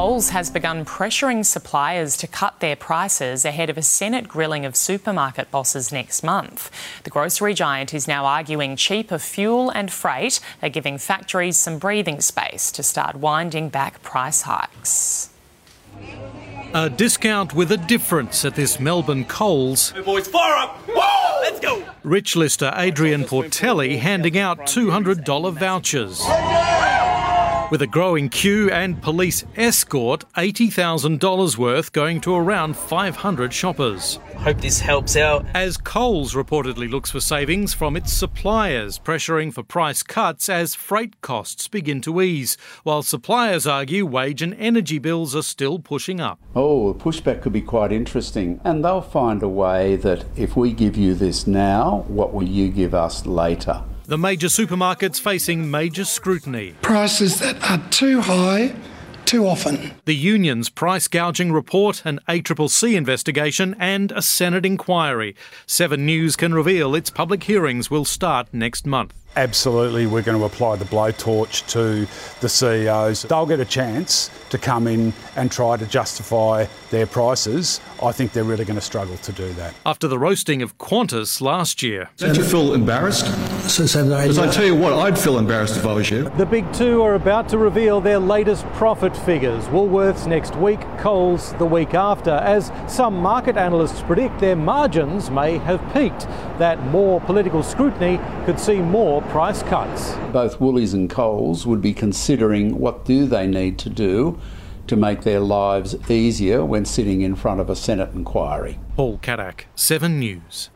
Coles has begun pressuring suppliers to cut their prices ahead of a Senate grilling of supermarket bosses next month. The grocery giant is now arguing cheaper fuel and freight are giving factories some breathing space to start winding back price hikes. A discount with a difference at this Melbourne Coles. Hey boys, fire up! Whoa, let's go! Rich lister Adrian Portelli handing out $200 vouchers. With a growing queue and police escort, $80,000 worth going to around 500 shoppers. Hope this helps out. As Coles reportedly looks for savings from its suppliers, pressuring for price cuts as freight costs begin to ease, while suppliers argue wage and energy bills are still pushing up. Oh, the pushback could be quite interesting. And they'll find a way that if we give you this now, what will you give us later? The major supermarkets facing major scrutiny. Prices that are too high too often. The union's price gouging report, an ACCC investigation, and a Senate inquiry. Seven News can reveal its public hearings will start next month. Absolutely, we're going to apply the blowtorch to the CEOs. They'll get a chance to come in and try to justify their prices. I think they're really going to struggle to do that. After the roasting of Qantas last year. Don't you feel embarrassed? So, so Because I tell you what, I'd feel embarrassed if I was you. The big two are about to reveal their latest profit figures. Woolworths next week, Coles the week after. As some market analysts predict, their margins may have peaked. That more political scrutiny could see more price cuts. Both Woolies and Coles would be considering what do they need to do to make their lives easier when sitting in front of a Senate inquiry. Paul Kadak, 7 News.